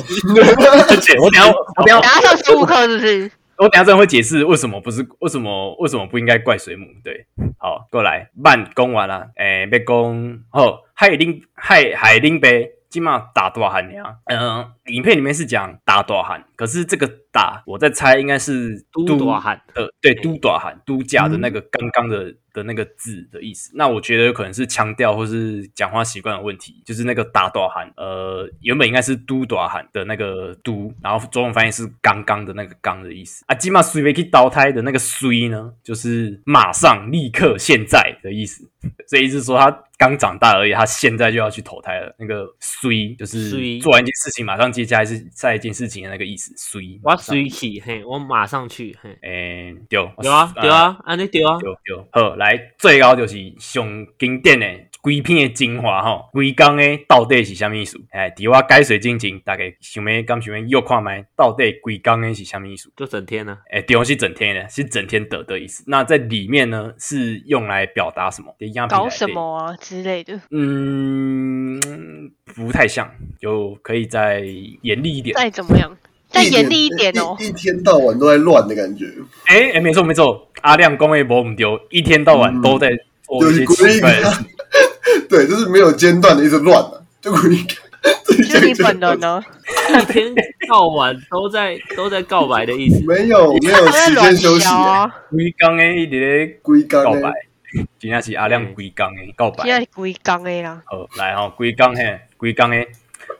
[SPEAKER 4] 我等下我等下
[SPEAKER 3] 拿上十五克是不是？
[SPEAKER 4] 我等下真的会解释为什么不是为什么为什么不应该怪水母？对，好，过来，慢攻完了，诶，别攻，好，海林海海林杯。起码打大喊呀，嗯，影片里面是讲打大喊，可是这个打，我在猜应该是
[SPEAKER 1] 都大喊
[SPEAKER 4] 的，对，都大喊，都假的那个刚刚的的那个字的意思。那我觉得有可能是腔调或是讲话习惯的问题，就是那个打短喊，呃，原本应该是嘟短喊的那个嘟，然后中文翻译是刚刚的那个刚的意思。啊，起码随便去倒胎的那个虽呢，就是马上、立刻、现在的意思。所以意思说他。刚长大而已，他现在就要去投胎了。那个“衰”就是做完一件事情，马上接下来是下一件事情的那个意思。衰，
[SPEAKER 1] 我衰去，嘿，我马上去，嘿，
[SPEAKER 4] 诶，丢，
[SPEAKER 1] 有啊，丢啊，安尼丢啊，
[SPEAKER 4] 丢丢。好，来最高就是上经典的。规片的精华吼，规工的到底是虾米意思？哎，伫我解水进前，大概想要刚想要又看麦，到底规工的是虾米意思？
[SPEAKER 1] 就整天呢？
[SPEAKER 4] 哎，对，是整天的，是整天得的意思。那在里面呢，是用来表达什么？
[SPEAKER 3] 搞什么啊之类的？
[SPEAKER 4] 嗯，不太像，就可以再严厉一点。
[SPEAKER 3] 再怎么样？再严厉一点哦！
[SPEAKER 2] 一天到晚都在乱的感觉。
[SPEAKER 4] 哎哎，没错没错，阿亮工业博唔丢，一天到晚都在做一些奇怪的。
[SPEAKER 2] 对，就是没有间断的，一直乱了，就故意。
[SPEAKER 3] 就你本人呢？
[SPEAKER 1] 一天到晚都在都在告白的意思？
[SPEAKER 2] 没有，没有时间休息
[SPEAKER 3] 啊！
[SPEAKER 4] 龟缸诶，一直
[SPEAKER 2] 龟缸
[SPEAKER 4] 告白，今天是阿亮龟缸诶告白，
[SPEAKER 3] 今天龟缸诶啦。
[SPEAKER 4] 哦，来哈，龟缸嘿，龟缸诶。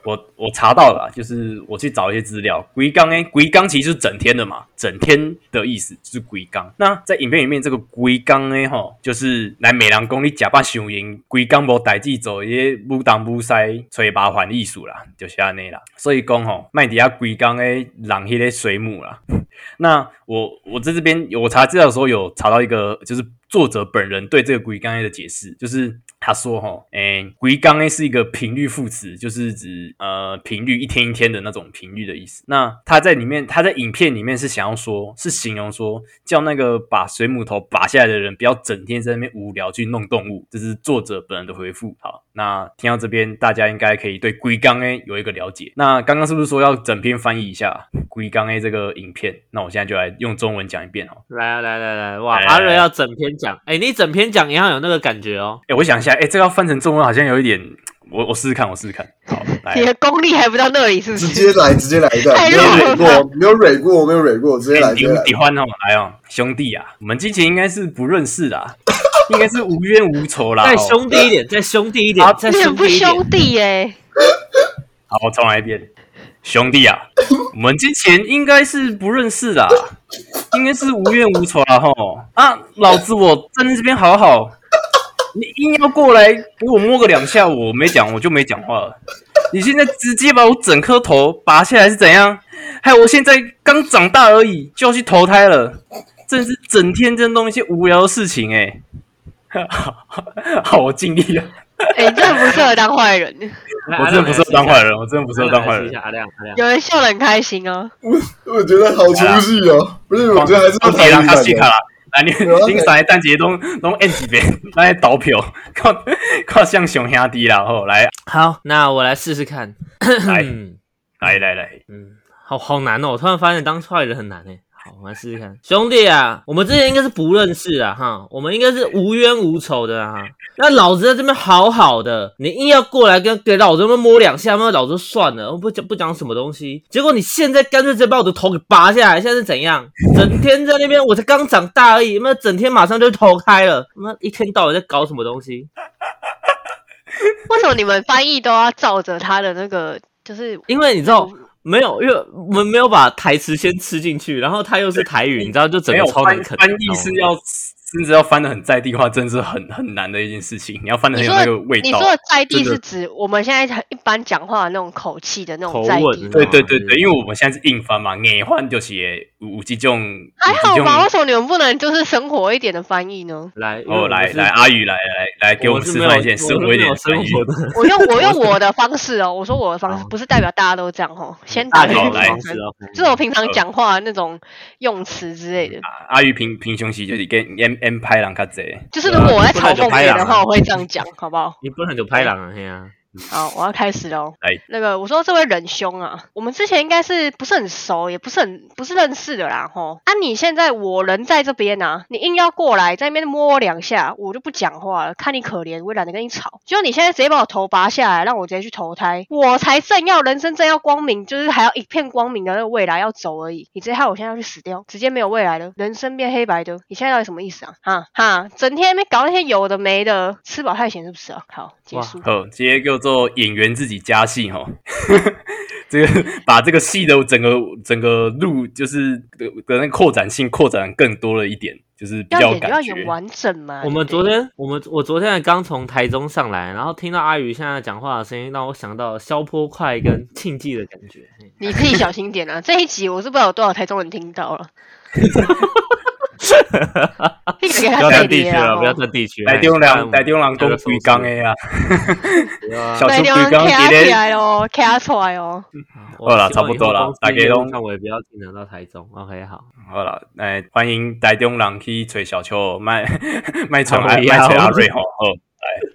[SPEAKER 4] 我我查到了，就是我去找一些资料，龟缸诶，龟缸其实是整天的嘛，整天的意思就是龟缸。那在影片里面，这个龟缸诶吼，就是来美郎宫你假扮雄鹰，龟缸无代志做，也不当不塞吹麻烦艺术啦，就是安尼啦。所以讲吼，麦迪亚龟缸诶，让迄个水母啦。那我我在这边我查资料的时候有查到一个，就是作者本人对这个龟缸诶的解释，就是。他说：“哈，诶，龟缸诶是一个频率副词，就是指呃频率一天一天的那种频率的意思。那他在里面，他在影片里面是想要说，是形容说，叫那个把水母头拔下来的人，不要整天在那边无聊去弄动物。这是作者本人的回复。好，那听到这边，大家应该可以对龟缸 A 有一个了解。那刚刚是不是说要整篇翻译一下 龟缸 A 这个影片？那我现在就来用中文讲一遍哦。
[SPEAKER 1] 来啊，来来来，哇，阿瑞要整篇讲，哎，你整篇讲也要有那个感觉哦。
[SPEAKER 4] 哎，我想一下。”哎，这个要翻成中文好像有一点，我我试试看，我试试看。好，
[SPEAKER 3] 你的功力还不到那里，是不是？
[SPEAKER 2] 直接来，直接来一段。没有蕊过，没有蕊过，没有蕊过，直接来。
[SPEAKER 4] 喜欢哦，来哦，兄弟啊，我们之前应该是不认识啦，应该是无冤无仇啦。
[SPEAKER 1] 再兄弟一点，再兄弟一点，再兄弟一
[SPEAKER 3] 点。兄弟哎，
[SPEAKER 4] 好，我重来一遍。兄弟啊，我们之前应该是不认识啦，应该是无冤无仇啦吼。啊，老子我站在这边好好。你硬要过来给我摸个两下，我没讲我就没讲话了。你现在直接把我整颗头拔下来是怎样？还有我现在刚长大而已就要去投胎了，真是整天在弄一些无聊的事情哎、好，我尽力了。
[SPEAKER 3] 哎、你真的不适合当坏人。
[SPEAKER 4] 我真的不适合当坏人，我真的不适合当坏人。
[SPEAKER 3] 有人笑得很开心哦。
[SPEAKER 2] 我觉得好出戏哦。不是，我觉得还是要
[SPEAKER 4] 铁人卡西卡
[SPEAKER 2] 啦。
[SPEAKER 4] 啦，来你你三个蛋节都都按几遍，来投票，靠靠像熊兄弟啦，吼来
[SPEAKER 1] 好，那我来试试看。
[SPEAKER 4] 来来来来，
[SPEAKER 1] 嗯，好好难哦！我突然发现当坏人很难哎。好，我们来试试看，兄弟啊，我们之前应该是不认识啊，哈，我们应该是无冤无仇的啊。那老子在这边好好的，你硬要过来跟给老子们摸两下，那老子就算了，我不讲不讲什么东西。结果你现在干脆直接把我的头给拔下来，现在是怎样？整天在那边，我才刚长大而已，那整天马上就头开了，那一天到晚在搞什么东西？
[SPEAKER 3] 为什么你们翻译都要照着他的那个？就是
[SPEAKER 1] 因为你知道。没有，因为我们没有把台词先吃进去，然后他又是台语，你知道，就整个超难啃。
[SPEAKER 4] 翻译是要甚至要翻的很在地化，真是很很难的一件事情。你要翻的很有那个味道。
[SPEAKER 3] 你说的在地是指我们现在很一般讲话的那种口气的那种在地
[SPEAKER 1] 吻。
[SPEAKER 4] 对对对对，因为我们现在是硬翻嘛，硬翻就是有有这种
[SPEAKER 3] 还好吧？为什么你们不能就是生活一点的翻译呢？
[SPEAKER 1] 来，
[SPEAKER 4] 哦，来来，阿宇来来来，给我们示范一件生活一点的翻译。
[SPEAKER 3] 我用我用我的方式哦，我说我的方式，不是代表大家都这样哦。先 打
[SPEAKER 1] 大
[SPEAKER 3] 个
[SPEAKER 4] 好来
[SPEAKER 1] 概的方式哦。
[SPEAKER 3] 这是我平常讲话的那种用词之类的。
[SPEAKER 4] 阿宇平平胸时就是跟 M M 拍人卡贼。
[SPEAKER 3] 就是如果我在嘲讽别人的
[SPEAKER 1] 啊
[SPEAKER 3] 话，我会这样讲，好不好？
[SPEAKER 1] 你不能就拍狼啊，嘿啊。
[SPEAKER 3] 好，我要开始喽。
[SPEAKER 4] 哎，
[SPEAKER 3] 那个我说这位仁兄啊，我们之前应该是不是很熟，也不是很不是认识的啦吼。啊，你现在我人在这边啊，你硬要过来在那边摸我两下，我就不讲话了，看你可怜，我也懒得跟你吵。结果你现在直接把我头拔下来，让我直接去投胎，我才正要人生正要光明，就是还要一片光明的那个未来要走而已。你直接害我现在要去死掉，直接没有未来了，人生变黑白的。你现在到底什么意思啊？哈哈，整天没搞那些有的没的，吃饱太闲是不是啊？好，结束。
[SPEAKER 4] 好，直接叫做演员自己加戏哈，这个把这个戏的整个整个路就是的的那扩展性扩展更多了一点，就是比较
[SPEAKER 3] 要演就要演。完整嘛。
[SPEAKER 1] 我们昨天，我们我昨天刚从台中上来，然后听到阿宇现在讲话的声音，让我想到消坡快跟庆忌的感觉。嘿
[SPEAKER 3] 你自己小心点啊！这一集我是不知道有多少台中人听到了。
[SPEAKER 1] 不要占地区了，
[SPEAKER 3] 啊！
[SPEAKER 1] 不要占地区。
[SPEAKER 4] 台中人，台中人
[SPEAKER 1] 讲
[SPEAKER 4] 讲规工的啊，
[SPEAKER 1] 啊
[SPEAKER 4] 小
[SPEAKER 3] 对，
[SPEAKER 4] 出规工
[SPEAKER 3] 卡起来哦，卡出来哦。
[SPEAKER 1] 好
[SPEAKER 4] 了差不多了大家都
[SPEAKER 1] 看我也不要进得到台中。OK，好，
[SPEAKER 4] 好了，来欢迎台中人去找小秋，卖 卖传
[SPEAKER 1] 好
[SPEAKER 4] 卖卖找阿瑞吼，好。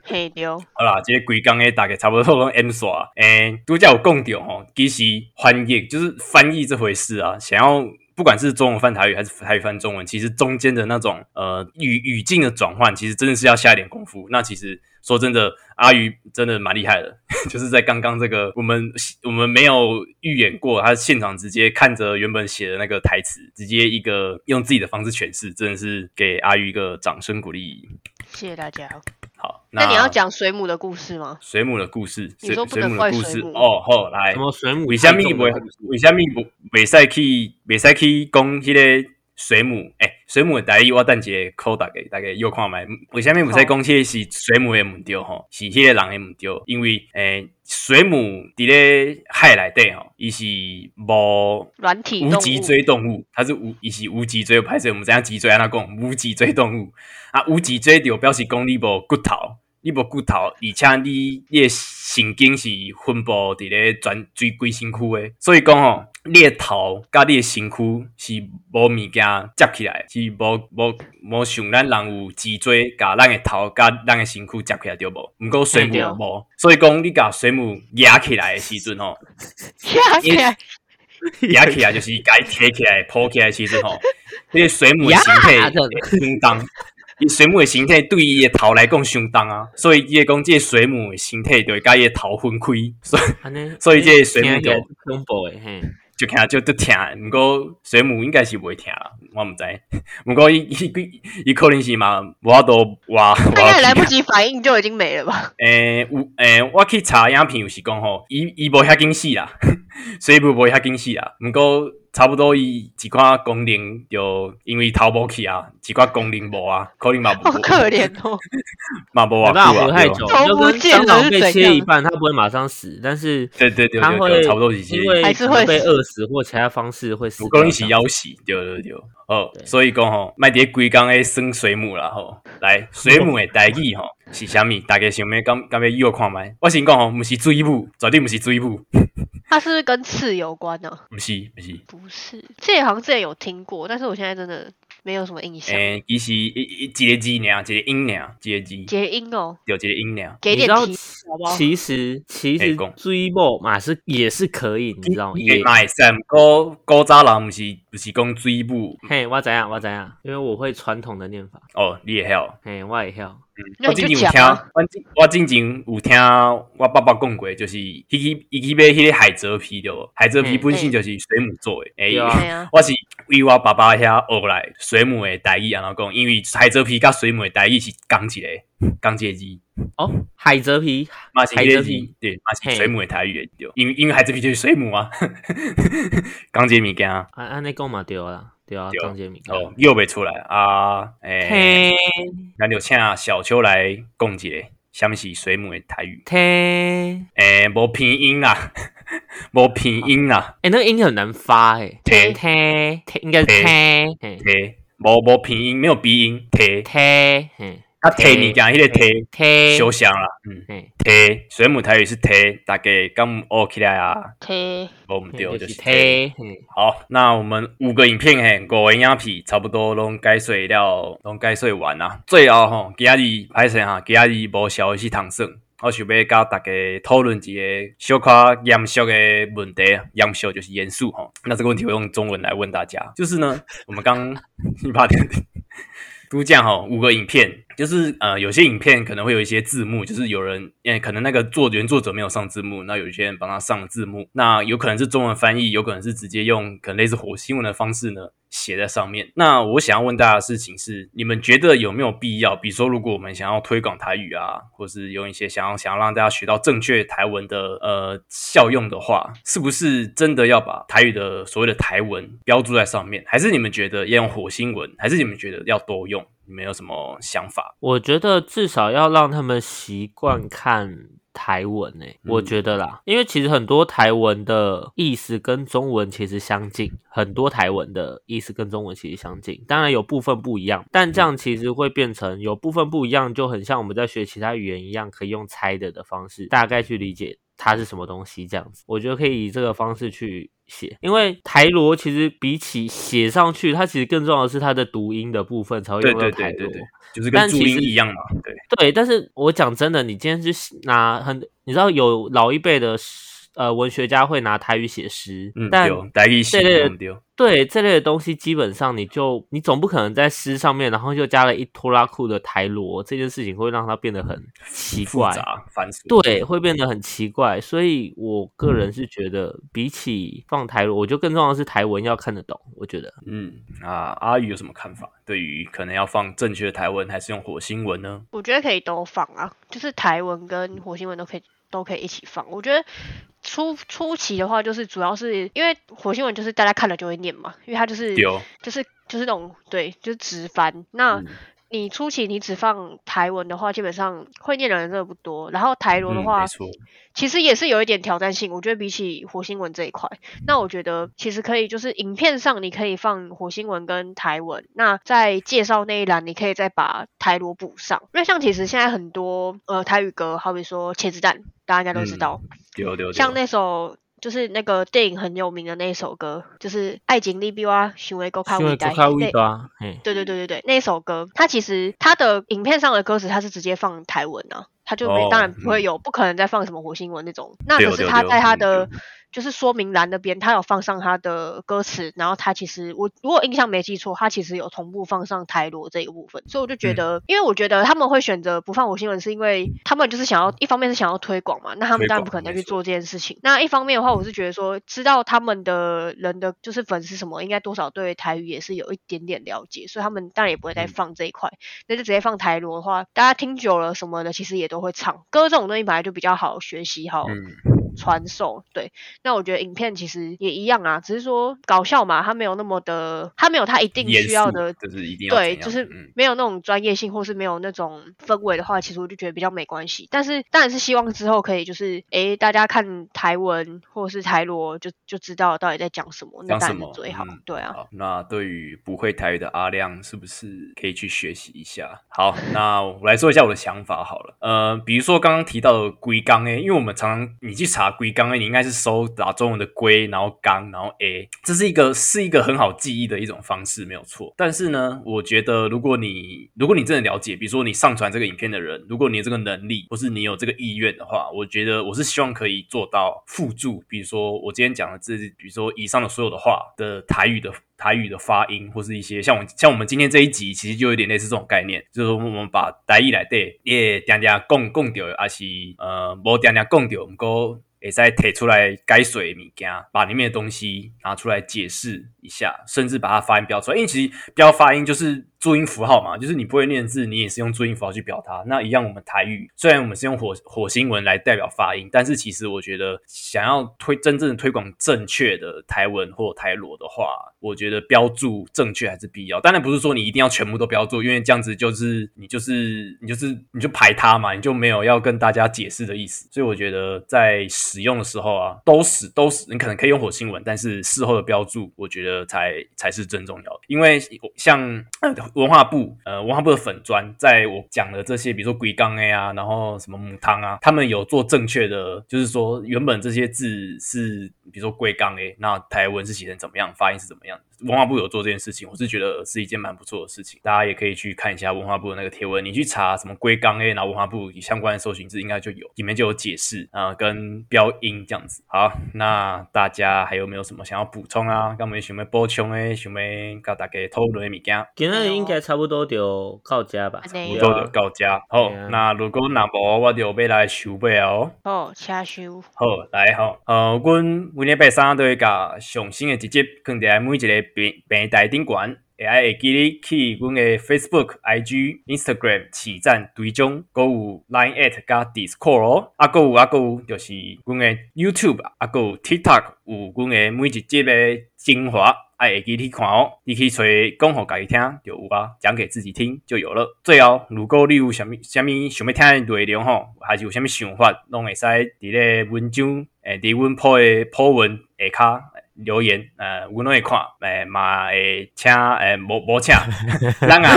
[SPEAKER 3] 嘿丢，
[SPEAKER 4] 好啦，这个规工诶，大概差不多拢 M 刷。诶，拄则有讲到吼，其实翻译就是翻译这回事啊，想要不管是中文翻台语还是台语翻中文，其实中间的那种呃语语境的转换，其实真的是要下一点功夫。那其实说真的，阿鱼真的蛮厉害的，就是在刚刚这个我们我们没有预演过，他现场直接看着原本写的那个台词，直接一个用自己的方式诠释，真的是给阿鱼一个掌声鼓励。
[SPEAKER 3] 谢谢大家。
[SPEAKER 4] 好，
[SPEAKER 3] 那你要讲水母的故事吗？
[SPEAKER 4] 水母的故事，水
[SPEAKER 3] 你说不
[SPEAKER 4] 水
[SPEAKER 3] 能怪
[SPEAKER 4] 母的故事
[SPEAKER 3] 水母
[SPEAKER 4] 哦，好来
[SPEAKER 1] 什，么水母？
[SPEAKER 4] 为什么不为什么不袂使去袂使去讲迄个水母？诶、水母的台语我等一下考大家，大家又看觅。为虾米毋使讲迄个是水母的毋对吼？是迄个人的毋对，因为诶、水母伫咧海内底吼，伊是无
[SPEAKER 3] 软体
[SPEAKER 4] 无脊椎动物，它是无，伊是无脊椎。歹势，我们知影脊椎安怎讲？无脊椎动物啊，无脊椎就表示讲你无骨头，你无骨头，而且你你的神经是分布伫咧全最规身躯诶，所以讲吼，你的头甲你的身躯是无物件接起来，是无无无像咱人有脊椎，甲咱的头甲咱的身躯接起来着无？毋过水母无，所以讲你甲水母压起来的时阵吼。
[SPEAKER 3] 压起来，
[SPEAKER 4] 压起来就是该贴起来、抱起来的时阵吼，迄个水母的形态
[SPEAKER 1] 压着
[SPEAKER 4] 会相当，伊水母的形态对伊的头来讲相当啊，所以伊会讲这个水母的形态就会甲伊的头分开，所以
[SPEAKER 1] 安尼
[SPEAKER 4] 所以这个水母就
[SPEAKER 1] 恐怖诶，嘿，
[SPEAKER 4] 就听就得疼。毋过水母应该是袂听啦，我毋知。毋过伊伊伊伊可能是嘛，无法度话
[SPEAKER 3] 他应该来不。及反应就已经没了吧？
[SPEAKER 4] 诶、有诶、我去查影片有是讲吼，伊伊无遐惊死啦，水母不会遐惊喜啦，毋过差不多伊一寡功能就因为逃不去啊，一寡功能无啊，可能嘛无，
[SPEAKER 3] 好可怜哦。
[SPEAKER 4] 嘛无啊，
[SPEAKER 1] 活太久，
[SPEAKER 3] 超
[SPEAKER 1] 就跟
[SPEAKER 3] 不见
[SPEAKER 1] 蟑螂被切一半，它不会马上死，但是
[SPEAKER 4] 对对对对
[SPEAKER 1] 它会
[SPEAKER 4] 对，差不多是这
[SPEAKER 1] 因。为
[SPEAKER 3] 还是会
[SPEAKER 1] 被饿死或其他方式会死
[SPEAKER 4] 我
[SPEAKER 1] 跟
[SPEAKER 4] 你一起要死，对对对。哦，所以讲吼，卖伫规工诶耍水母啦吼，来水母诶代志吼 是啥物？大家想要敢敢要约看觅？我先讲吼，毋是水母，绝对毋是水母，
[SPEAKER 3] 它是不是跟刺有关呢？
[SPEAKER 4] 毋是毋是。
[SPEAKER 3] 不是，这好像之前有听过，但是我现在真的没有什么印象。
[SPEAKER 4] 诶，其实一一一个字尔，一个音娘，一个字，
[SPEAKER 3] 结音哦，
[SPEAKER 4] 就一个音娘。
[SPEAKER 3] 给
[SPEAKER 1] 你知道
[SPEAKER 3] 点提示好不好？
[SPEAKER 1] 其实其实追某嘛是也是可以，你知道吗？也
[SPEAKER 4] 也嘛会使，毋过古早人毋是不是讲追步
[SPEAKER 1] 嘿，我怎样我怎样，因为我会传统的念法，
[SPEAKER 4] 哦，你会晓。
[SPEAKER 1] 嘿，我也晓。
[SPEAKER 3] 那
[SPEAKER 4] 我
[SPEAKER 3] 你就讲
[SPEAKER 4] 之前有听，
[SPEAKER 3] 啊。
[SPEAKER 4] 我之我之前有听我爸爸讲过，就是迄去伊去买迄个海蜇皮对无？海蜇皮
[SPEAKER 1] 嗯
[SPEAKER 4] 本身就是水母做的，诶、
[SPEAKER 1] 对啊
[SPEAKER 3] 对啊，
[SPEAKER 4] 我是为我爸爸遐学来水母的代语，安怎讲？因为海蜇皮甲水母的代语是同一个，同一个字，
[SPEAKER 1] 哦，海蜇皮，
[SPEAKER 4] 嘛是
[SPEAKER 1] 海蜇皮，
[SPEAKER 4] 对，嘛是水母的台语的对。因为因为海蜇皮就是水母啊，同一个物件。
[SPEAKER 1] 啊，安尼讲嘛对啦，对啊，张杰明。
[SPEAKER 4] 哦，又被出来啊！诶、
[SPEAKER 1] 嘿，
[SPEAKER 4] 咱就请小秋来讲一个，什么是水母的台语？
[SPEAKER 1] 听，
[SPEAKER 4] 诶、无拼音啦，无拼音啦，
[SPEAKER 1] 诶，那个音很难发诶，
[SPEAKER 4] 听
[SPEAKER 1] 听听应该是
[SPEAKER 4] 听
[SPEAKER 1] 听，
[SPEAKER 4] 无无拼音，没有鼻音，听，
[SPEAKER 1] 听，嘿，
[SPEAKER 4] 啊提物件，迄个提，
[SPEAKER 1] 听，
[SPEAKER 4] 小声啦，嗯，
[SPEAKER 1] 嘿，
[SPEAKER 4] 提，水母台语是提，大家敢学起来啊？
[SPEAKER 3] 贴
[SPEAKER 4] 无毋对，
[SPEAKER 1] 就
[SPEAKER 4] 就是是提。好，那我们五个影片嘿，五个影片差不多拢解说了，拢解说完啦。最后吼，今日歹势哈，今日无消息通算。我想要甲大家讨论一个小可严肃的问题，严肃就是严肃吼。那这个问题我用中文来问大家，就是呢，我们刚 你把都讲哈，五个影片，就是呃，有些影片可能会有一些字幕，就是有人，呃，可能那个作原作者没有上字幕，那有一些人帮他上了字幕，那有可能是中文翻译，有可能是直接用可能类似火星文的方式呢写在上面。那我想要问大家的事情是，你们觉得有没有必要？比如说，如果我们想要推广台语啊，或是用一些想要想要让大家学到正确台文的呃效用的话，是不是真的要把台语的所谓的台文标注在上面？还是你们觉得要用火星文？还是你们觉得要多用？你们有什么想法？
[SPEAKER 1] 我觉得至少要让他们习惯看台文诶、我觉得啦，因为其实很多台文的意思跟中文其实相近，很多台文的意思跟中文其实相近，当然有部分不一样，但这样其实会变成有部分不一样，就很像我们在学其他语言一样，可以用猜的的方式大概去理解它是什么东西，这样子，我觉得可以以这个方式去写，因为台罗其实比起写上去，它其实更重要的是它的读音的部分才会用到台罗。
[SPEAKER 4] 就是跟注音一样嘛。对，
[SPEAKER 1] 对，但是我讲真的，你今天去拿很，你知道有老一辈的诗呃文学家会拿台语写诗，
[SPEAKER 4] 嗯，
[SPEAKER 1] 但
[SPEAKER 4] 对，
[SPEAKER 1] 这类的东西，基本上你就你总不可能在诗上面，然后又加了一拖拉库的台罗，这件事情会让它变得很奇怪。
[SPEAKER 4] 复杂繁琐。
[SPEAKER 1] 对，会变得很奇怪，所以我个人是觉得，比起放台罗，我觉得更重要的是台文要看得懂。我觉得，
[SPEAKER 4] 嗯，啊，阿宇有什么看法？对于可能要放正确的台文，还是用火星文呢？
[SPEAKER 3] 我觉得可以都放啊，就是台文跟火星文都可以都可以一起放。我觉得初初期的话，就是主要是因为火星文就是大家看了就会念嘛，因为它就是
[SPEAKER 4] 丢，
[SPEAKER 3] 就是就是那种对，就是直翻。那
[SPEAKER 4] 嗯
[SPEAKER 3] 你初期你只放台文的话，基本上会念的人真的不多。然后台罗的
[SPEAKER 4] 嗯
[SPEAKER 3] 话，其实也是有一点挑战性，我觉得比起火星文这一块，那我觉得其实可以就是影片上你可以放火星文跟台文，那在介绍那一栏你可以再把台罗补上，因为像其实现在很多呃台语歌，好比说茄子蛋，大家应该都知道，像那首。就是那个电影很有名的那一首歌，就是《爱情利比哇行为够卡伟大》对对对对对，那首歌，它其实它的影片上的歌词，它是直接放台文啊，它就没、
[SPEAKER 4] 哦
[SPEAKER 3] 当然不会有，不可能再放什么火星文那种。那可是它
[SPEAKER 4] 对哦对对嗯
[SPEAKER 3] 在它的
[SPEAKER 4] 对
[SPEAKER 3] 就是说明栏那边，他有放上他的歌词，然后他其实我如果印象没记错，他其实有同步放上台罗这一个部分，所以我就觉
[SPEAKER 4] 嗯
[SPEAKER 3] 得，因为我觉得他们会选择不放火星文，是因为他们就是想要一方面是想要推广嘛，那他们当然不可能再去做这件事情。那一方面的话，我是觉得说，知道他们的人的就是粉丝什么，应该多少对台语也是有一点点了解，所以他们当然也不会再
[SPEAKER 4] 嗯
[SPEAKER 3] 放这一块。那就直接放台罗的话，大家听久了什么的，其实也都会唱。歌这种东西本来就比较好学习，好、
[SPEAKER 4] 嗯，
[SPEAKER 3] 传授。对，那我觉得影片其实也一样啊，只是说搞笑嘛，它没有那么的，它没有它一定需要的，
[SPEAKER 4] 就是一定要
[SPEAKER 3] 对，就是没有那种专业性，或是没有那种氛围的话，其实我就觉得比较没关系。但是当然是希望之后可以就是，哎，大家看台文或者是台罗，就就知道到底在讲什么，那当然是最好。对啊。
[SPEAKER 4] 那对于不会台语的阿亮，是不是可以去学习一下？好，那我来说一下我的想法好了。呃，比如说刚刚提到的龟缸 A，因为我们常常你去查龟缸 A，你应该是搜打中文的龟，然后缸，然后 A，这是一个是一个很好记忆的一种方式，没有错。但是呢，我觉得如果你如果你真的了解，比如说你上传这个影片的人，如果你有这个能力，或是你有这个意愿的话，我觉得我是希望可以做到辅助，比如说我今天讲的这，比如说以上的所有的话的台语的。台语的发音，或是一些像我像我们今天这一集，其实就有点类似这种概念，就是我们把台语来对，也点点讲讲掉，还是呃无点点讲掉，唔过也再提出来改水物件，把里面的东西拿出来解释一下，甚至把它发音标出来，因为其实标发音就是。注音符号嘛，就是你不会念字，你也是用注音符号去表达。那一样，我们台语虽然我们是用火火星文来代表发音，但是其实我觉得想要推真正的推广正确的台文或台罗的话，我觉得标注正确还是必要。当然不是说你一定要全部都标注，因为这样子就是你就是你就是你就排他嘛，你就没有要跟大家解释的意思。所以我觉得在使用的时候啊，都使都使你可能可以用火星文，但是事后的标注，我觉得才才是真重要的。因为像。文化部，呃，文化部的粉砖，在我讲的这些，比如说硅钢 A 啊，然后什么母汤啊，他们有做正确的，就是说原本这些字是，比如说硅钢 A，那台文是写成怎么样，发音是怎么样。文化部有做这件事情，我是觉得是一件蛮不错的事情，大家也可以去看一下文化部的那个贴文。你去查什么龟缸 A，然后文化部相关的搜寻字应该就有，里面就有解释啊，跟标音这样子。好，那大家还有没有什么想要补充啊？刚没想要补充诶，想要跟大家讨论的物件？
[SPEAKER 1] 今日应该差不多就到家吧，
[SPEAKER 4] 差不多就到家。好，那如果那无，我就要来收尾哦。
[SPEAKER 3] 好，请收。
[SPEAKER 4] 好，来好。呃，阮每礼拜三都会甲上新的一集，放在每一个。平平台顶管，会爱会记你去阮嘅 Facebook、IG、Instagram 起赞追踪，购有 Line at 加 Discord 哦，啊，购有啊，购有就是阮嘅 YouTube，啊，购有 TikTok 有阮嘅每一集的精华，爱会记你看哦，你去找讲互家己听就有啊，讲给自己听就有了。最后，如果你有虾米虾米想要听的内容吼，还是有虾米想法，拢会使伫咧文章诶，伫阮铺嘅铺文下骹。留言，呃，我拢会看，诶，嘛会请，诶，无无请，咱啊，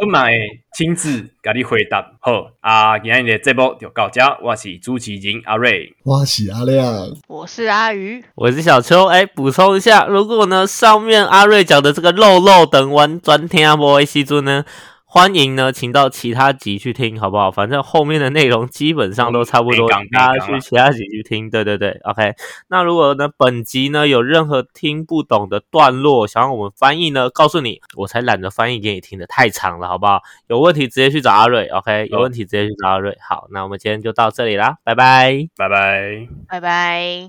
[SPEAKER 4] 我嘛会亲自甲你回答。好，啊，今日的节目就到这，我是主持人阿瑞，
[SPEAKER 2] 我是阿亮，
[SPEAKER 3] 我是阿鱼，
[SPEAKER 1] 我是小秋。哎，补充一下，如果呢上面阿瑞讲的这个肉肉等完专听无的时阵呢？欢迎呢，请到其他集去听，好不好？反正后面的内容基本上都差不多，大家去其他集去听。对对对，OK。那如果呢，本集呢有任何听不懂的段落，想要我们翻译呢，告诉你，我才懒得翻译给你听的，太长了，好不好？有问题直接去找阿瑞，OK。有问题直接去找阿瑞。好，那我们今天就到这里啦，拜拜，
[SPEAKER 4] 拜拜，
[SPEAKER 3] 拜拜。